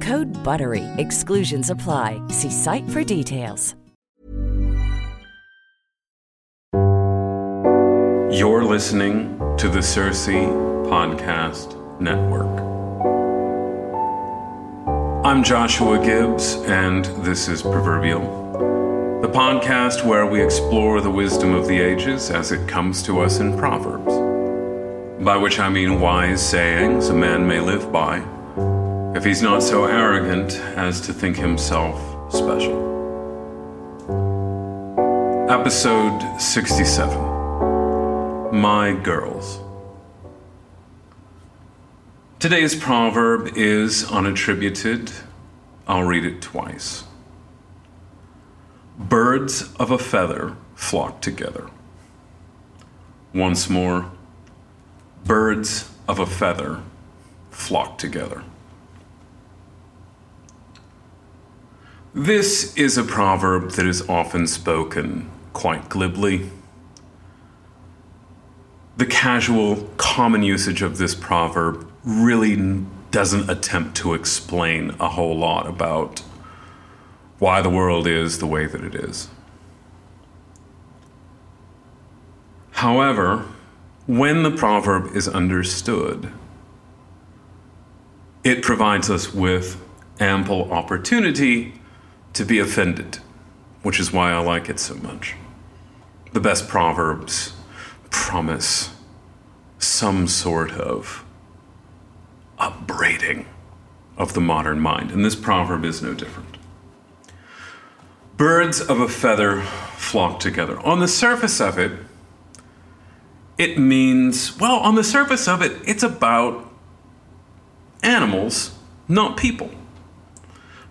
Code BUTTERY. Exclusions apply. See site for details. You're listening to the Circe Podcast Network. I'm Joshua Gibbs, and this is Proverbial, the podcast where we explore the wisdom of the ages as it comes to us in Proverbs. By which I mean wise sayings a man may live by, if he's not so arrogant as to think himself special. Episode 67 My Girls. Today's proverb is unattributed. I'll read it twice. Birds of a feather flock together. Once more, birds of a feather flock together. This is a proverb that is often spoken quite glibly. The casual, common usage of this proverb really doesn't attempt to explain a whole lot about why the world is the way that it is. However, when the proverb is understood, it provides us with ample opportunity to be offended, which is why I like it so much. The best proverbs promise some sort of upbraiding of the modern mind, and this proverb is no different. Birds of a feather flock together. On the surface of it, it means, well, on the surface of it, it's about animals, not people.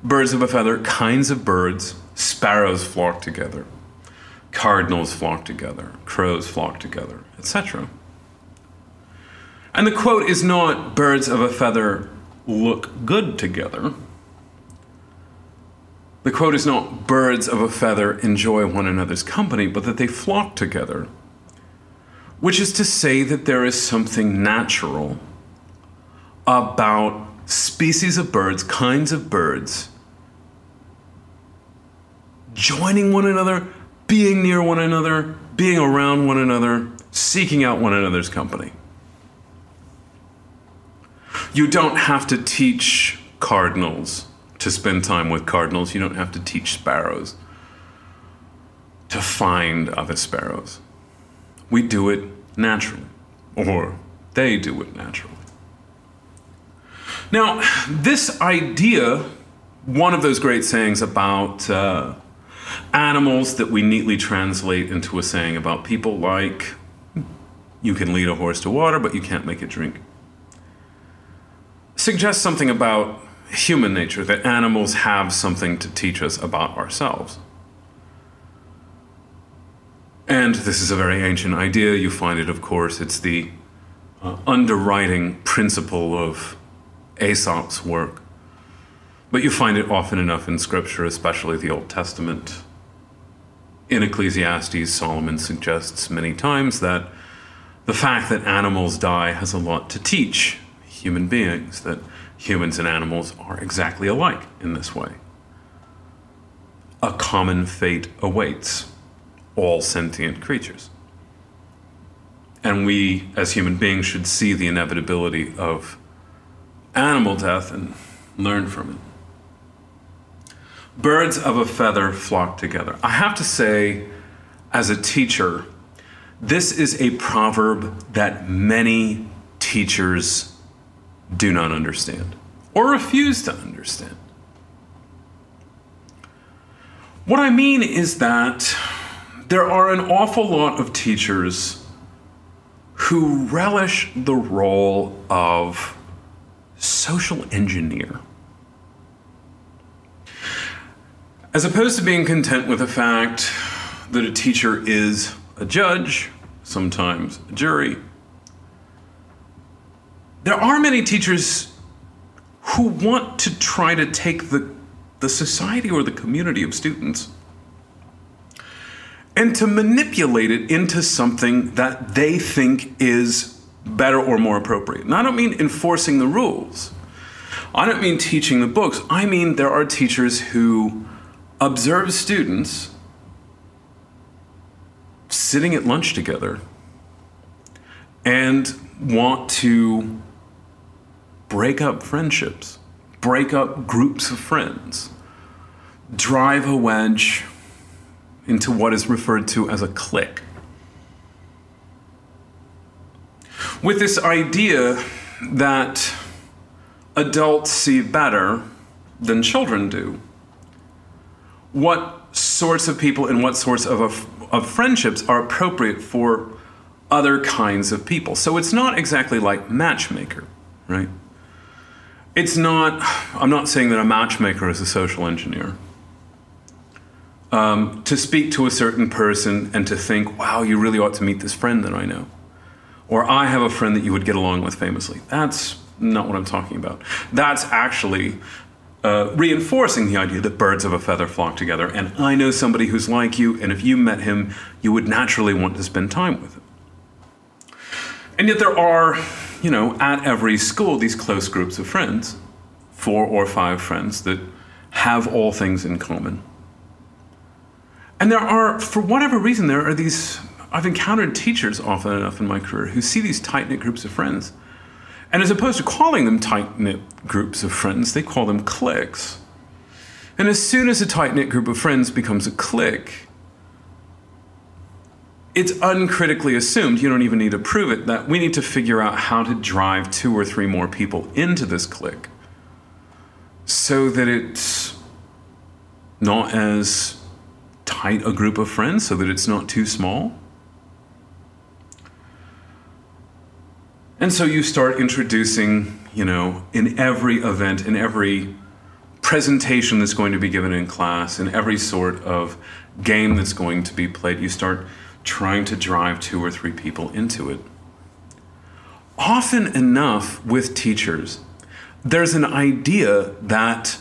Birds of a feather, kinds of birds, sparrows flock together, cardinals flock together, crows flock together, etc. And the quote is not birds of a feather look good together. The quote is not birds of a feather enjoy one another's company, but that they flock together which is to say that there is something natural about species of birds, kinds of birds, joining one another, being near one another, being around one another, seeking out one another's company. You don't have to teach cardinals to spend time with cardinals. You don't have to teach sparrows to find other sparrows. We do it naturally, or they do it naturally. Now, this idea, one of those great sayings about uh, animals that we neatly translate into a saying about people like you can lead a horse to water, but you can't make it drink. Suggests something about human nature, that animals have something to teach us about ourselves. And this is a very ancient idea. You find it, of course, it's the uh, underwriting principle of Aesop's work. But you find it often enough in Scripture, especially the Old Testament. In Ecclesiastes, Solomon suggests many times that the fact that animals die has a lot to teach human beings, that humans and animals are exactly alike in this way. A common fate awaits all sentient creatures. And we, as human beings, should see the inevitability of animal death and learn from it. Birds of a feather flock together. I have to say, as a teacher, this is a proverb that many teachers do not understand or refuse to understand. What I mean is that there are an awful lot of teachers who relish the role of social engineer. As opposed to being content with the fact that a teacher is a judge, sometimes a jury, there are many teachers who want to try to take the, the society or the community of students and to manipulate it into something that they think is better or more appropriate. And I don't mean enforcing the rules. I don't mean teaching the books. I mean there are teachers who observe students sitting at lunch together and want to break up friendships, break up groups of friends, drive a wedge into what is referred to as a clique. With this idea that adults see better than children do, what sorts of people and what sorts of, of friendships are appropriate for other kinds of people. So it's not exactly like matchmaker, right? It's not, I'm not saying that a matchmaker is a social engineer um, to speak to a certain person and to think, wow, you really ought to meet this friend that I know. Or I have a friend that you would get along with famously. That's not what I'm talking about. That's actually uh, reinforcing the idea that birds of a feather flock together. And I know somebody who's like you, and if you met him, you would naturally want to spend time with him. And yet there are, you know, at every school, these close groups of friends, four or five friends that have all things in common. And there are, for whatever reason, there are these. I've encountered teachers often enough in my career who see these tight knit groups of friends. And as opposed to calling them tight knit groups of friends, they call them cliques. And as soon as a tight knit group of friends becomes a clique, it's uncritically assumed, you don't even need to prove it, that we need to figure out how to drive two or three more people into this clique so that it's not as tight a group of friends so that it's not too small. And so you start introducing, you know, in every event, in every presentation that's going to be given in class, in every sort of game that's going to be played, you start trying to drive two or three people into it. Often enough with teachers, there's an idea that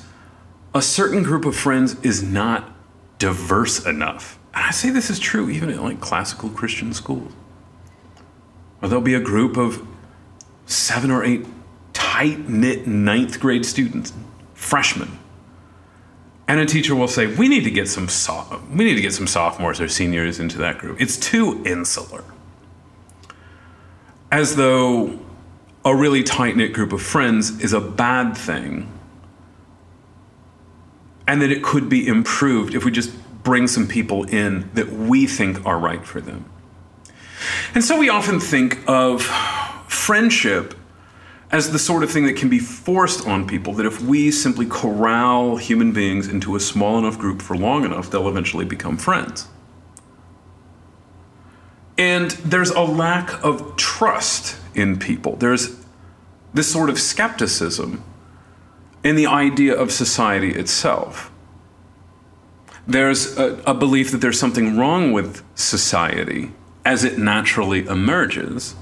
a certain group of friends is not diverse enough. And I say this is true even in like classical Christian schools. Or there'll be a group of seven or eight tight knit ninth grade students, freshmen. And a teacher will say, "We need to get some so- we need to get some sophomores or seniors into that group. It's too insular." As though a really tight knit group of friends is a bad thing and that it could be improved if we just bring some people in that we think are right for them. And so we often think of friendship as the sort of thing that can be forced on people, that if we simply corral human beings into a small enough group for long enough, they'll eventually become friends. And there's a lack of trust in people. There's this sort of skepticism in the idea of society itself. There's a, a belief that there's something wrong with society as it naturally emerges,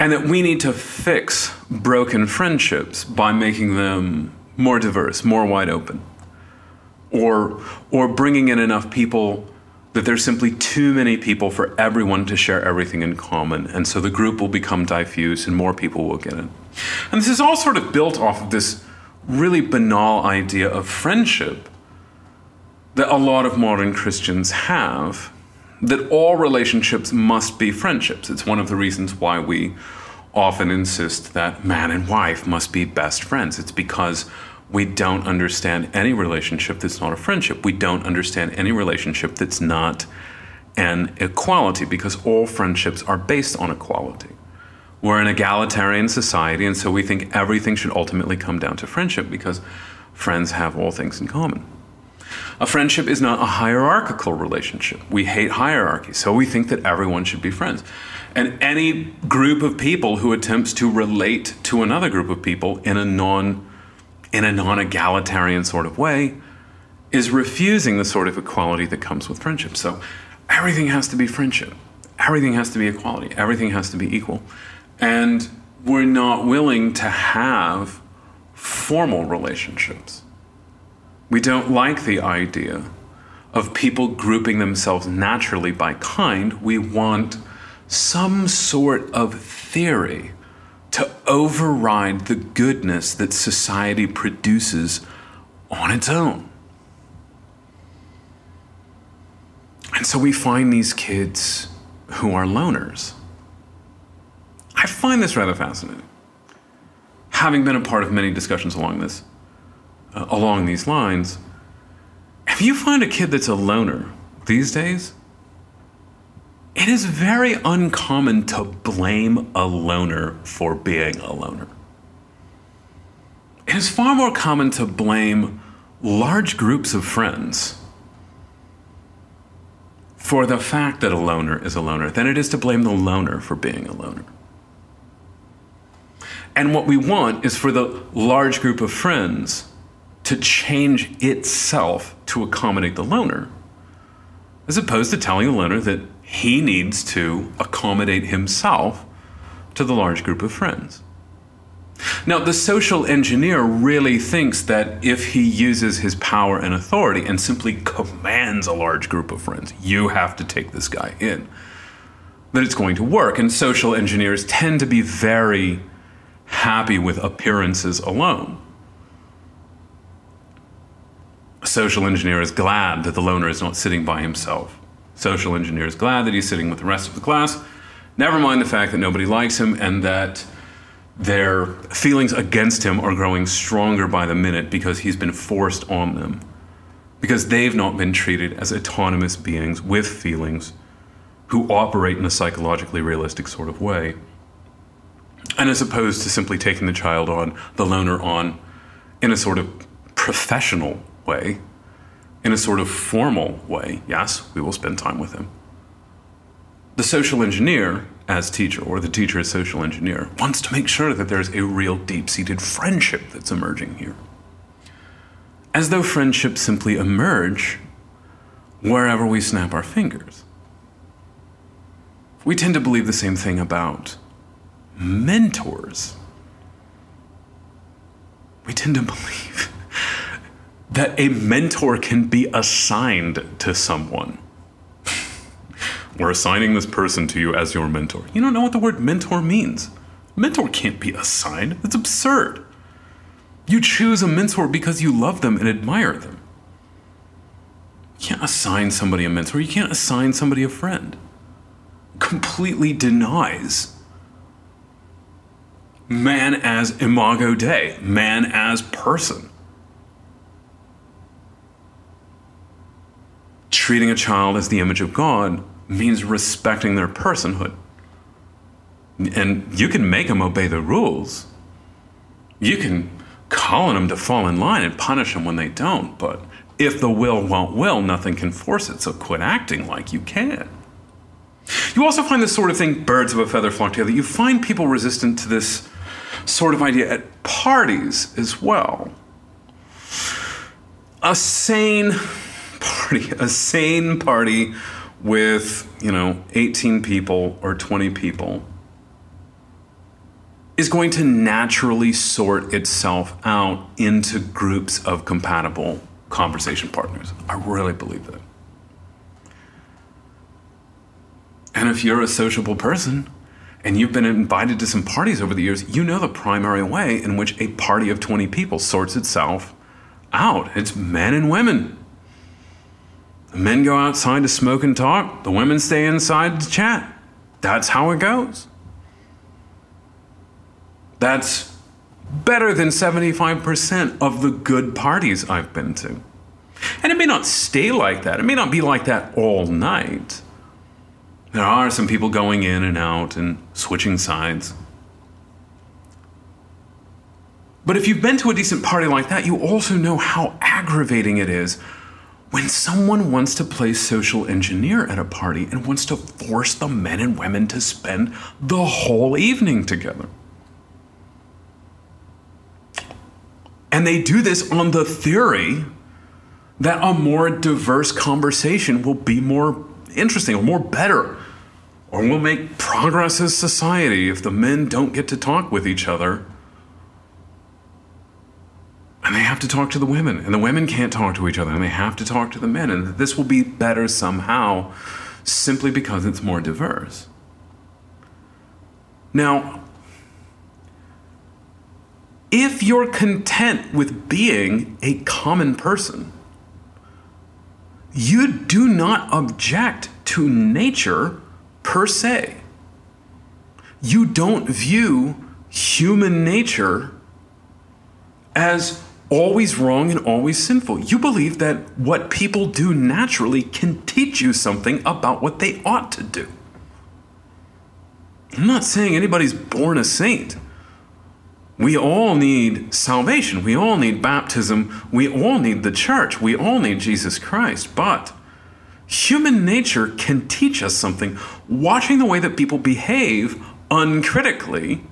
and that we need to fix broken friendships by making them more diverse, more wide open, or, or bringing in enough people that there's simply too many people for everyone to share everything in common, and so the group will become diffuse and more people will get in. And this is all sort of built off of this really banal idea of friendship that a lot of modern Christians have that all relationships must be friendships. It's one of the reasons why we often insist that man and wife must be best friends. It's because we don't understand any relationship that's not a friendship. We don't understand any relationship that's not an equality because all friendships are based on equality. We're an egalitarian society, and so we think everything should ultimately come down to friendship because friends have all things in common. A friendship is not a hierarchical relationship. We hate hierarchy, so we think that everyone should be friends. And any group of people who attempts to relate to another group of people in a non in a non-egalitarian sort of way is refusing the sort of equality that comes with friendship. So everything has to be friendship. Everything has to be equality. Everything has to be equal. And we're not willing to have formal relationships. We don't like the idea of people grouping themselves naturally by kind. We want some sort of theory to override the goodness that society produces on its own. And so we find these kids who are loners. I find this rather fascinating. Having been a part of many discussions along this, uh, along these lines, if you find a kid that's a loner these days, it is very uncommon to blame a loner for being a loner. It is far more common to blame large groups of friends for the fact that a loner is a loner than it is to blame the loner for being a loner. And what we want is for the large group of friends to change itself to accommodate the loner, as opposed to telling the loner that he needs to accommodate himself to the large group of friends. Now, the social engineer really thinks that if he uses his power and authority and simply commands a large group of friends, you have to take this guy in, that it's going to work. And social engineers tend to be very happy with appearances alone. A social engineer is glad that the loner is not sitting by himself social engineer is glad that he's sitting with the rest of the class. Never mind the fact that nobody likes him and that their feelings against him are growing stronger by the minute because he's been forced on them. Because they've not been treated as autonomous beings with feelings who operate in a psychologically realistic sort of way. And as opposed to simply taking the child on, the loner on, in a sort of professional way, in a sort of formal way, yes, we will spend time with him. The social engineer, as teacher, or the teacher as social engineer, wants to make sure that there's a real deep seated friendship that's emerging here. As though friendships simply emerge wherever we snap our fingers. We tend to believe the same thing about mentors. We tend to believe that a mentor can be assigned to someone. We're assigning this person to you as your mentor. You don't know what the word mentor means. Mentor can't be assigned. it's absurd. You choose a mentor because you love them and admire them. You can't assign somebody a mentor. You can't assign somebody a friend. Completely denies man as imago Dei, man as person. Treating a child as the image of God means respecting their personhood. And you can make them obey the rules. You can call on them to fall in line and punish them when they don't. But if the will won't will, nothing can force it. So quit acting like you can. You also find this sort of thing, birds of a feather flock together. You find people resistant to this sort of idea at parties as well. a sane party, a sane party with, you know, 18 people or 20 people is going to naturally sort itself out into groups of compatible conversation partners. I really believe that. And if you're a sociable person and you've been invited to some parties over the years, you know the primary way in which a party of 20 people sorts itself out. It's men and women. The men go outside to smoke and talk, the women stay inside to chat. That's how it goes. That's better than 75% of the good parties I've been to. And it may not stay like that, it may not be like that all night. There are some people going in and out and switching sides. But if you've been to a decent party like that, you also know how aggravating it is when someone wants to play social engineer at a party and wants to force the men and women to spend the whole evening together. And they do this on the theory that a more diverse conversation will be more interesting or more better or will make progress as society if the men don't get to talk with each other and they have to talk to the women. And the women can't talk to each other and they have to talk to the men. And this will be better somehow simply because it's more diverse. Now if you're content with being a common person, you do not object to nature per se. You don't view human nature as always wrong and always sinful. You believe that what people do naturally can teach you something about what they ought to do. I'm not saying anybody's born a saint. We all need salvation. We all need baptism. We all need the church. We all need Jesus Christ. But human nature can teach us something. Watching the way that people behave uncritically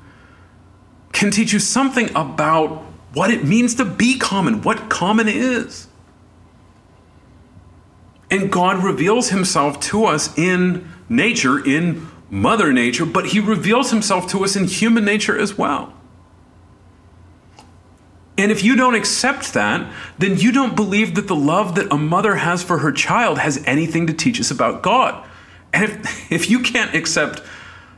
can teach you something about what it means to be common, what common is. And God reveals himself to us in nature, in Mother Nature, but he reveals himself to us in human nature as well. And if you don't accept that, then you don't believe that the love that a mother has for her child has anything to teach us about God. And if, if you can't accept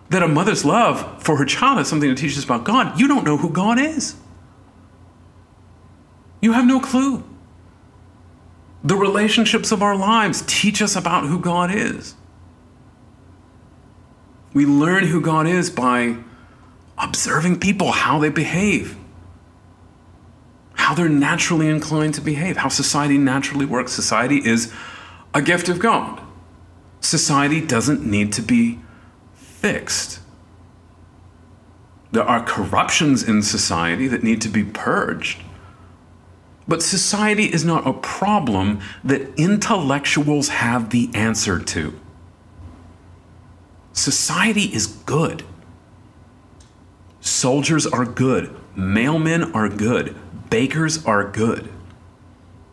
that a mother's love for her child has something to teach us about God, you don't know who God is. You have no clue. The relationships of our lives teach us about who God is. We learn who God is by observing people, how they behave how they're naturally inclined to behave, how society naturally works. Society is a gift of God. Society doesn't need to be fixed. There are corruptions in society that need to be purged. But society is not a problem that intellectuals have the answer to. Society is good. Soldiers are good. Mailmen are good. Bakers are good.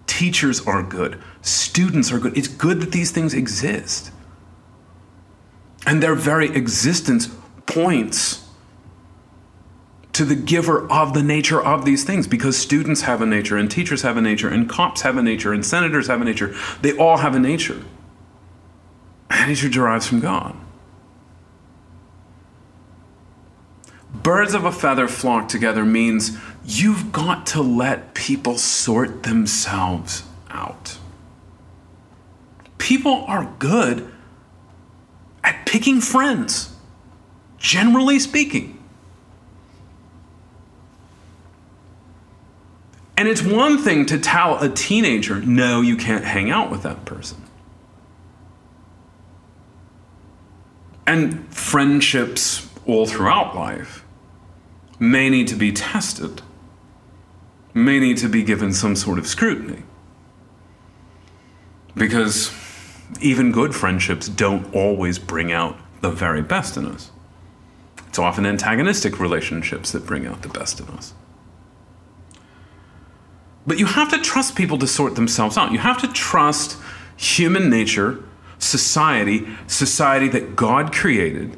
Teachers are good. Students are good. It's good that these things exist. And their very existence points to the giver of the nature of these things because students have a nature, and teachers have a nature, and cops have a nature, and senators have a nature. They all have a nature. And nature derives from God. Birds of a feather flock together means you've got to let people sort themselves out. People are good at picking friends, generally speaking. And it's one thing to tell a teenager, no, you can't hang out with that person. And friendships all throughout life may need to be tested, may need to be given some sort of scrutiny. Because even good friendships don't always bring out the very best in us. It's often antagonistic relationships that bring out the best in us. But you have to trust people to sort themselves out. You have to trust human nature, society, society that God created,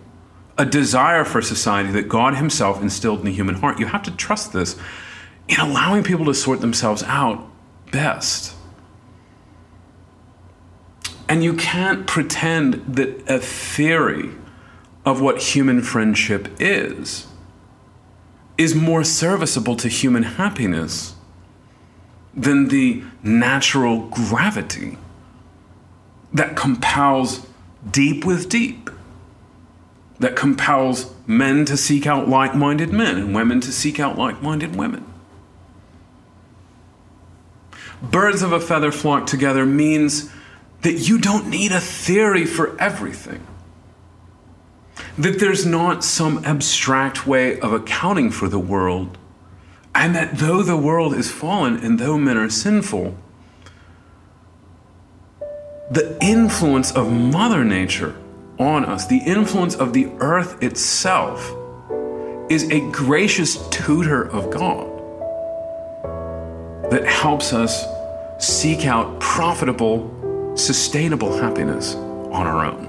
a desire for society that God Himself instilled in the human heart. You have to trust this in allowing people to sort themselves out best. And you can't pretend that a theory of what human friendship is is more serviceable to human happiness than the natural gravity that compels deep with deep, that compels men to seek out like minded men and women to seek out like minded women. Birds of a feather flock together means that you don't need a theory for everything. That there's not some abstract way of accounting for the world, and that though the world is fallen and though men are sinful, the influence of Mother Nature on us, the influence of the earth itself, is a gracious tutor of God that helps us seek out profitable sustainable happiness on our own.